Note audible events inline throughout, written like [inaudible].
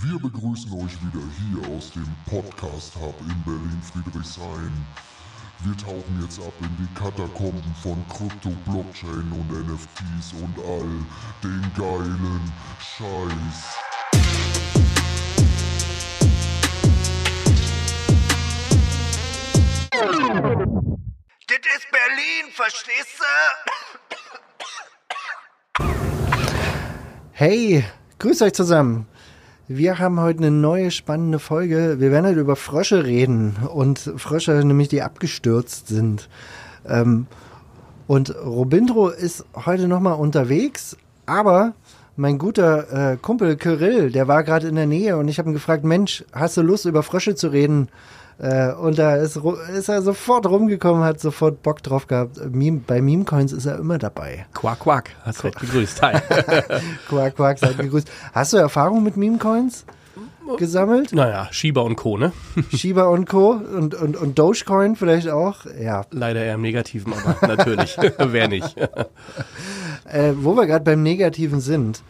Wir begrüßen euch wieder hier aus dem Podcast Hub in Berlin-Friedrichshain. Wir tauchen jetzt ab in die Katakomben von Krypto, Blockchain und NFTs und all den geilen Scheiß. Das ist Berlin, verstehst du? Hey, grüßt euch zusammen. Wir haben heute eine neue spannende Folge. Wir werden heute über Frösche reden und Frösche nämlich, die abgestürzt sind. Ähm, und Robindro ist heute nochmal unterwegs, aber mein guter äh, Kumpel Kyrill, der war gerade in der Nähe und ich habe ihn gefragt, Mensch, hast du Lust über Frösche zu reden? Äh, und da ist, ist er sofort rumgekommen, hat sofort Bock drauf gehabt. Meme, bei Memecoins ist er immer dabei. Quack, quack. Hast recht gegrüßt. Hi. Quark, Quark, seid gegrüßt. Hast du Erfahrung mit Memecoins gesammelt? naja, Shiba und Co., ne? [laughs] Shiba und Co. und, und, und Dogecoin vielleicht auch? Ja. Leider eher im Negativen, aber natürlich. [laughs] Wer nicht? Äh, wo wir gerade beim Negativen sind,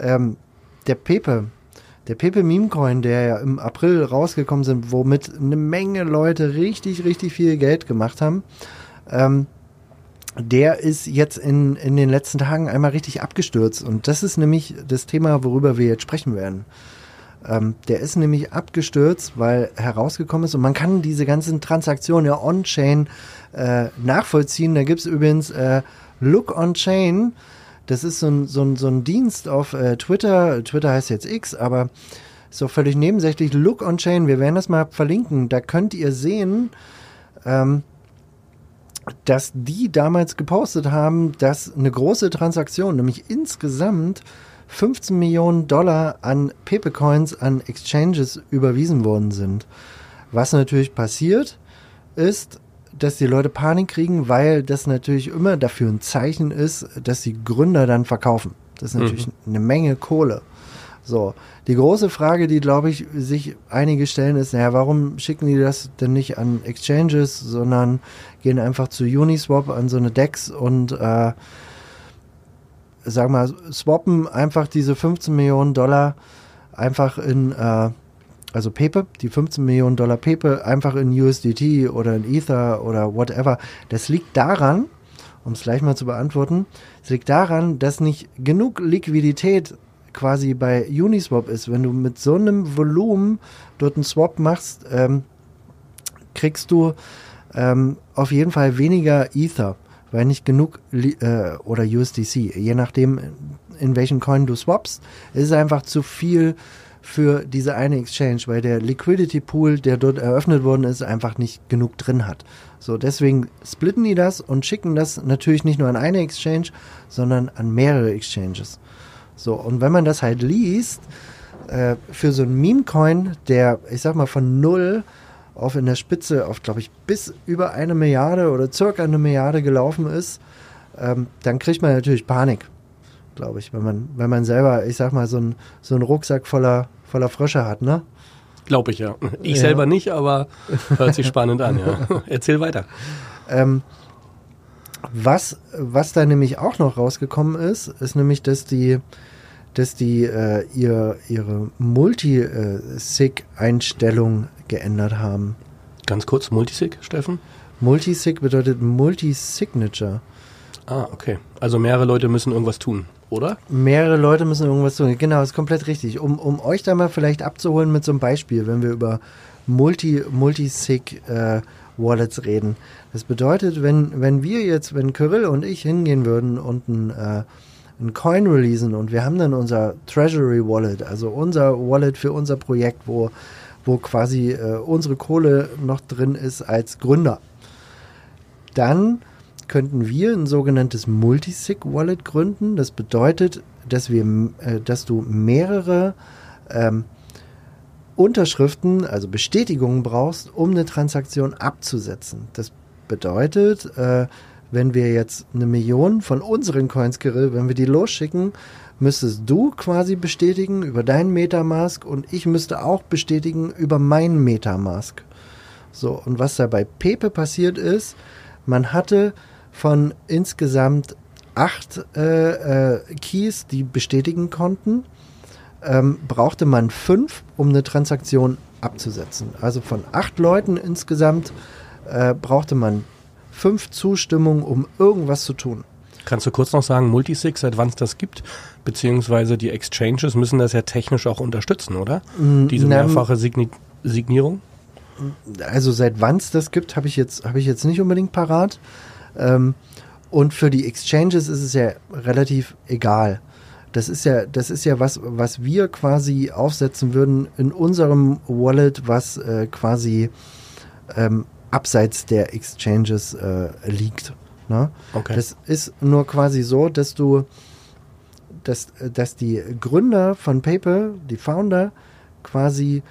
ähm, der Pepe, der Pepe Memecoin, der ja im April rausgekommen sind, womit eine Menge Leute richtig, richtig viel Geld gemacht haben, ähm, der ist jetzt in, in den letzten Tagen einmal richtig abgestürzt. Und das ist nämlich das Thema, worüber wir jetzt sprechen werden. Ähm, der ist nämlich abgestürzt, weil herausgekommen ist und man kann diese ganzen Transaktionen ja on-chain äh, nachvollziehen. Da gibt's übrigens äh, Look on-chain. Das ist so ein, so ein, so ein Dienst auf äh, Twitter. Twitter heißt jetzt X, aber doch völlig nebensächlich. Look on-chain, wir werden das mal verlinken. Da könnt ihr sehen, ähm, dass die damals gepostet haben, dass eine große Transaktion, nämlich insgesamt 15 Millionen Dollar an Pepe-Coins an Exchanges überwiesen worden sind. Was natürlich passiert, ist, dass die Leute Panik kriegen, weil das natürlich immer dafür ein Zeichen ist, dass die Gründer dann verkaufen. Das ist natürlich eine Menge Kohle. So, die große Frage, die glaube ich sich einige stellen, ist, naja, warum schicken die das denn nicht an Exchanges, sondern gehen einfach zu Uniswap an so eine Dex und äh, sag mal, swappen einfach diese 15 Millionen Dollar einfach in, äh, also Pepe, die 15 Millionen Dollar Pepe einfach in USDT oder in Ether oder whatever. Das liegt daran, um es gleich mal zu beantworten, es liegt daran, dass nicht genug Liquidität quasi bei Uniswap ist. Wenn du mit so einem Volumen dort einen Swap machst, ähm, kriegst du ähm, auf jeden Fall weniger Ether, weil nicht genug äh, oder USDC, je nachdem in welchen Coin du swappst, ist einfach zu viel für diese eine Exchange, weil der Liquidity Pool, der dort eröffnet worden ist, einfach nicht genug drin hat. So, deswegen splitten die das und schicken das natürlich nicht nur an eine Exchange, sondern an mehrere Exchanges. So, und wenn man das halt liest, äh, für so einen Meme-Coin, der, ich sag mal, von null auf in der Spitze auf, glaube ich, bis über eine Milliarde oder circa eine Milliarde gelaufen ist, ähm, dann kriegt man natürlich Panik, glaube ich, wenn man, wenn man selber, ich sag mal, so, ein, so einen Rucksack voller, voller Frösche hat, ne? Glaube ich ja. Ich Ja. selber nicht, aber hört sich spannend an, ja. [laughs] Erzähl weiter. Ähm, was, was da nämlich auch noch rausgekommen ist, ist nämlich, dass die, dass die äh, ihr, ihre Multi-Sig-Einstellung geändert haben. Ganz kurz, Multisig, Steffen? Multisig bedeutet Multi-Signature. Ah, okay. Also mehrere Leute müssen irgendwas tun, oder? Mehrere Leute müssen irgendwas tun. Genau, ist komplett richtig. Um, um euch da mal vielleicht abzuholen mit so einem Beispiel, wenn wir über Multi, Multisig äh, Wallets reden. Das bedeutet, wenn, wenn wir jetzt, wenn Kyrill und ich hingehen würden und ein, äh, ein Coin releasen und wir haben dann unser Treasury Wallet, also unser Wallet für unser Projekt, wo, wo quasi äh, unsere Kohle noch drin ist als Gründer, dann könnten wir ein sogenanntes Multisig-Wallet gründen. Das bedeutet, dass wir, äh, dass du mehrere ähm, Unterschriften, also Bestätigungen brauchst, um eine Transaktion abzusetzen. Das bedeutet, äh, wenn wir jetzt eine Million von unseren Coins, wenn wir die losschicken, müsstest du quasi bestätigen über deinen Metamask und ich müsste auch bestätigen über meinen Metamask. So, und was da bei Pepe passiert ist, man hatte von insgesamt acht äh, äh, Keys, die bestätigen konnten, ähm, brauchte man fünf, um eine Transaktion abzusetzen. Also von acht Leuten insgesamt äh, brauchte man fünf Zustimmungen, um irgendwas zu tun. Kannst du kurz noch sagen, Multisig, seit wann es das gibt? Beziehungsweise die Exchanges müssen das ja technisch auch unterstützen, oder? Diese na, mehrfache Signi Signierung? also seit wann es das gibt, habe ich jetzt habe ich jetzt nicht unbedingt parat. Ähm, und für die Exchanges ist es ja relativ egal. Das ist ja das ist ja was was wir quasi aufsetzen würden in unserem Wallet, was äh, quasi ähm, abseits der Exchanges äh, liegt. Ne? Okay. Das ist nur quasi so, dass du dass, dass die Gründer von PayPal, die Founder, quasi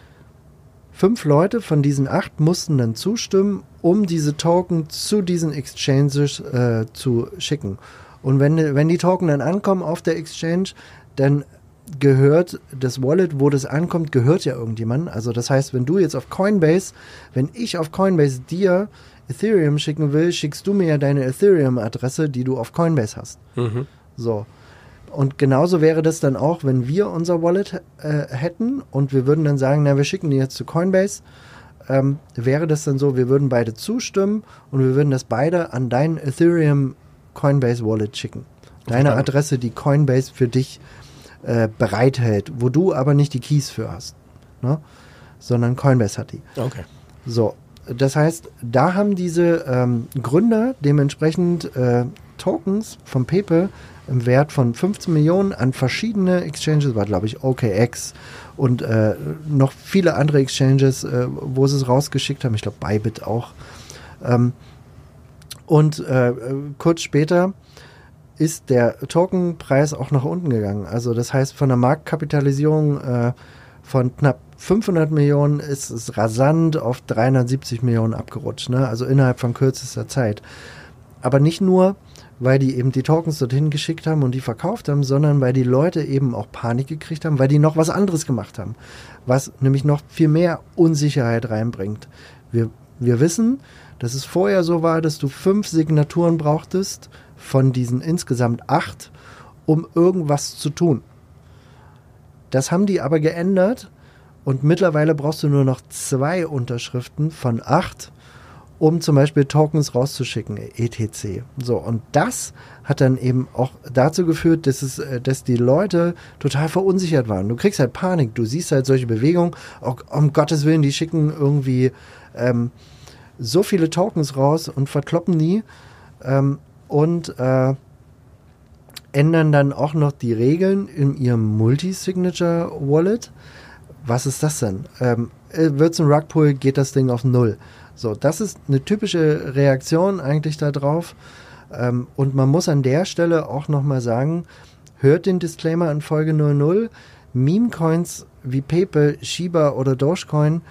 fünf Leute von diesen acht mussten dann zustimmen, um diese Token zu diesen Exchanges äh, zu schicken. Und wenn, wenn die Token dann ankommen auf der Exchange, dann gehört das Wallet, wo das ankommt, gehört ja irgendjemand. Also das heißt, wenn du jetzt auf Coinbase, wenn ich auf Coinbase dir Ethereum schicken will, schickst du mir ja deine Ethereum-Adresse, die du auf Coinbase hast. Mhm. So. Und genauso wäre das dann auch, wenn wir unser Wallet äh, hätten und wir würden dann sagen, na, wir schicken die jetzt zu Coinbase, ähm, wäre das dann so, wir würden beide zustimmen und wir würden das beide an dein Ethereum Coinbase Wallet schicken. Deine. Adresse, die Coinbase für dich äh, bereithält, wo du aber nicht die Keys für hast, ne? sondern Coinbase hat die. Okay. So, das heißt, da haben diese ähm, Gründer dementsprechend äh, Tokens vom PayPal im Wert von 15 Millionen an verschiedene Exchanges, war glaube ich OKX und äh, noch viele andere Exchanges, äh, wo sie es rausgeschickt haben. Ich glaube Bybit auch. Ähm, und äh, kurz später ist der Tokenpreis auch nach unten gegangen. Also das heißt, von der Marktkapitalisierung äh, von knapp 500 Millionen ist es rasant auf 370 Millionen abgerutscht. Ne? Also innerhalb von kürzester Zeit. Aber nicht nur, weil die eben die Tokens dorthin geschickt haben und die verkauft haben, sondern weil die Leute eben auch Panik gekriegt haben, weil die noch was anderes gemacht haben, was nämlich noch viel mehr Unsicherheit reinbringt. Wir, wir wissen, dass es vorher so war, dass du fünf Signaturen brauchtest von diesen insgesamt acht, um irgendwas zu tun. Das haben die aber geändert und mittlerweile brauchst du nur noch zwei Unterschriften von acht, um zum Beispiel Tokens rauszuschicken, etc. So, und das hat dann eben auch dazu geführt, dass, es, äh, dass die Leute total verunsichert waren. Du kriegst halt Panik, du siehst halt solche Bewegungen, oh, um Gottes Willen, die schicken irgendwie ähm, so viele Tokens raus und verkloppen die ähm, und äh, ändern dann auch noch die Regeln in ihrem Multi-Signature-Wallet. Was ist das denn? Ähm, Wird es ein Rugpull, geht das Ding auf Null. So, das ist eine typische Reaktion eigentlich darauf. Ähm, und man muss an der Stelle auch nochmal sagen, hört den Disclaimer in Folge 00. Meme-Coins wie PayPal, Shiba oder Dogecoin,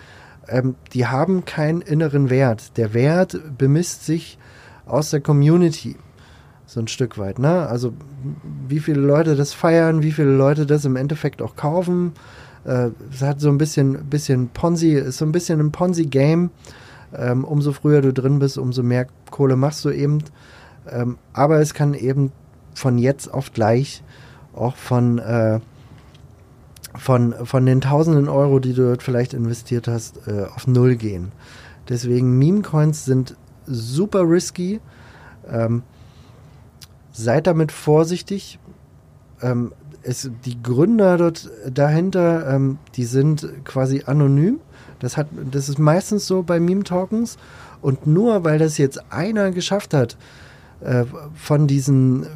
ähm, die haben keinen inneren Wert. Der Wert bemisst sich aus der Community. So ein Stück weit, ne? Also wie viele Leute das feiern, wie viele Leute das im Endeffekt auch kaufen. Äh, es hat so ein bisschen, bisschen Ponzi, ist so ein bisschen ein Ponzi-Game. Ähm, umso früher du drin bist, umso mehr Kohle machst du eben. Ähm, aber es kann eben von jetzt auf gleich auch von, äh, von, von den tausenden Euro, die du dort vielleicht investiert hast, äh, auf Null gehen. Deswegen Meme-Coins sind super risky. Ähm, seid damit vorsichtig. Ähm, es, die Gründer dort dahinter, ähm, die sind quasi anonym. Das, hat, das ist meistens so bei Meme-Tokens. Und nur weil das jetzt einer geschafft hat, äh, von diesen äh,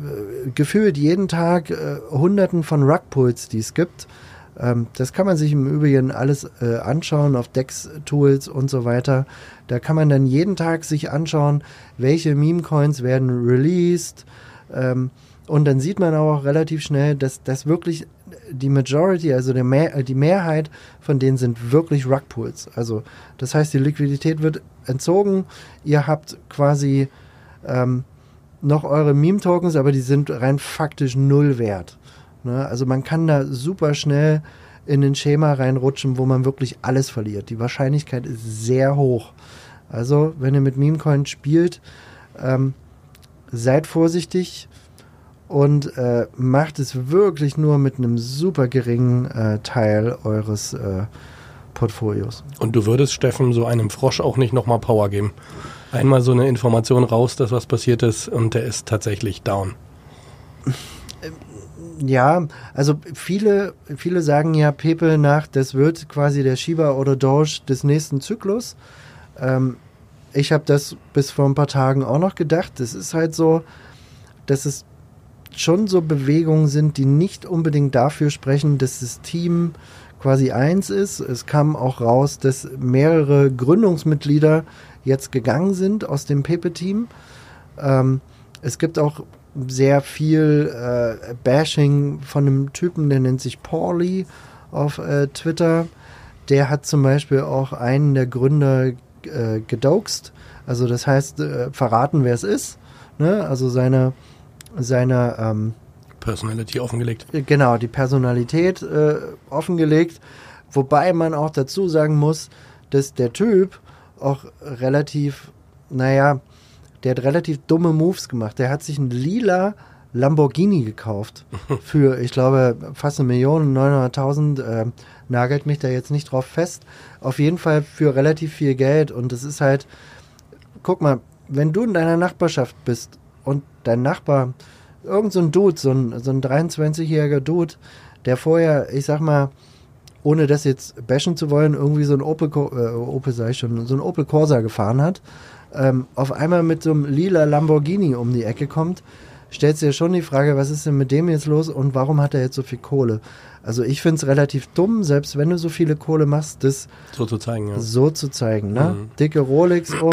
gefühlt jeden Tag äh, Hunderten von Rugpulls, die es gibt, ähm, das kann man sich im Übrigen alles äh, anschauen auf Dex-Tools und so weiter. Da kann man dann jeden Tag sich anschauen, welche Meme-Coins werden released. Ähm, und dann sieht man auch relativ schnell, dass das wirklich die Majority, also Mehr, die Mehrheit von denen sind wirklich Rugpools. Also das heißt, die Liquidität wird entzogen. Ihr habt quasi ähm, noch eure Meme-Tokens, aber die sind rein faktisch null wert. Ne? Also man kann da super schnell in ein Schema reinrutschen, wo man wirklich alles verliert. Die Wahrscheinlichkeit ist sehr hoch. Also wenn ihr mit Memecoin spielt, ähm, seid vorsichtig und äh, macht es wirklich nur mit einem super geringen äh, Teil eures äh, Portfolios. Und du würdest Steffen so einem Frosch auch nicht nochmal Power geben. Einmal so eine Information raus, dass was passiert ist und der ist tatsächlich down. Ja, also viele, viele sagen ja Pepe nach, das wird quasi der Shiba oder Doge des nächsten Zyklus. Ähm, ich habe das bis vor ein paar Tagen auch noch gedacht. Das ist halt so, dass es schon so Bewegungen sind, die nicht unbedingt dafür sprechen, dass das Team quasi eins ist. Es kam auch raus, dass mehrere Gründungsmitglieder jetzt gegangen sind aus dem Pepe-Team. Ähm, es gibt auch sehr viel äh, Bashing von einem Typen, der nennt sich Paulie auf äh, Twitter. Der hat zum Beispiel auch einen der Gründer äh, gedoxt. Also das heißt, äh, verraten, wer es ist. Ne? Also seine, seine ähm, Personality offengelegt. Genau, die Personalität äh, offengelegt. Wobei man auch dazu sagen muss, dass der Typ auch relativ, naja, der hat relativ dumme Moves gemacht. Der hat sich einen lila Lamborghini gekauft [laughs] für, ich glaube, fast eine Million, 900.000. Äh, nagelt mich da jetzt nicht drauf fest. Auf jeden Fall für relativ viel Geld. Und es ist halt, guck mal, wenn du in deiner Nachbarschaft bist und dein Nachbar, irgend so ein Dude, so ein, so ein 23-jähriger Dude, der vorher, ich sag mal, ohne das jetzt bashen zu wollen, irgendwie so ein Opel, äh, Opel sei schon, so ein Opel Corsa gefahren hat, ähm, auf einmal mit so einem lila Lamborghini um die Ecke kommt, stellt sich ja schon die Frage, was ist denn mit dem jetzt los und warum hat er jetzt so viel Kohle? Also ich finde es relativ dumm, selbst wenn du so viele Kohle machst, das so zu zeigen. Ja. So zu zeigen, ne? Mhm. Dicke Rolex um,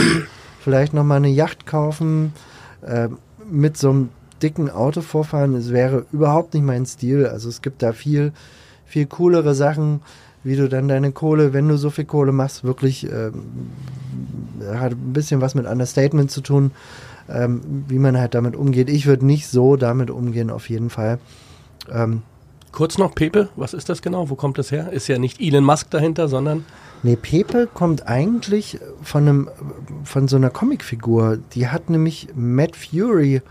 vielleicht nochmal eine Yacht kaufen, äh, mit so einem dicken Auto vorfahren, es wäre überhaupt nicht mein Stil. Also es gibt da viel, viel coolere Sachen, wie du dann deine Kohle, wenn du so viel Kohle machst, wirklich ähm, hat ein bisschen was mit Understatement zu tun, ähm, wie man halt damit umgeht. Ich würde nicht so damit umgehen, auf jeden Fall. Ähm, Kurz noch Pepe, was ist das genau? Wo kommt das her? Ist ja nicht Elon Musk dahinter, sondern. Nee, Pepe kommt eigentlich von einem, von so einer Comicfigur. Die hat nämlich Matt Fury,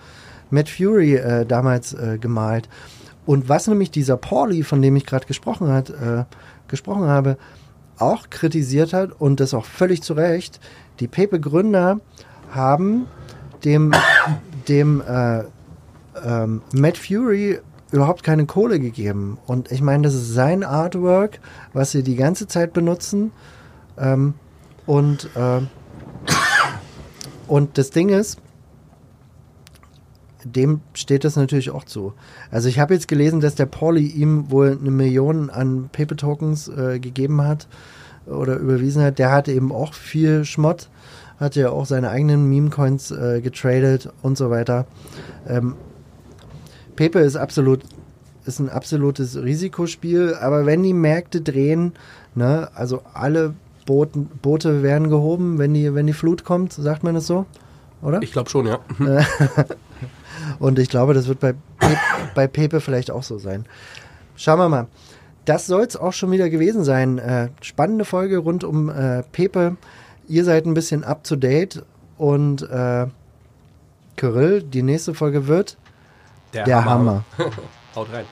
Matt Fury äh, damals äh, gemalt. Und was nämlich dieser Pauli, von dem ich gerade gesprochen, äh, gesprochen habe, auch kritisiert hat und das auch völlig zu Recht, die Pepe-Gründer haben dem, dem äh, ähm, Matt Fury überhaupt keine Kohle gegeben. Und ich meine, das ist sein Artwork, was sie die ganze Zeit benutzen. Ähm, und, äh, und das Ding ist, dem steht das natürlich auch zu. Also ich habe jetzt gelesen, dass der Pauli ihm wohl eine Million an Paper Tokens äh, gegeben hat oder überwiesen hat. Der hatte eben auch viel Schmott, hat ja auch seine eigenen Meme-Coins äh, getradet und so weiter. Ähm, Pepe ist absolut ist ein absolutes Risikospiel, aber wenn die Märkte drehen, ne, also alle Booten, Boote werden gehoben, wenn die, wenn die Flut kommt, sagt man das so? Oder? Ich glaube schon, ja. [laughs] Und ich glaube, das wird bei, Pe bei Pepe vielleicht auch so sein. Schauen wir mal. Das soll es auch schon wieder gewesen sein. Äh, spannende Folge rund um äh, Pepe. Ihr seid ein bisschen up to date und äh, Kyrill, die nächste Folge wird der, der Hammer. Hammer. [laughs] Haut rein.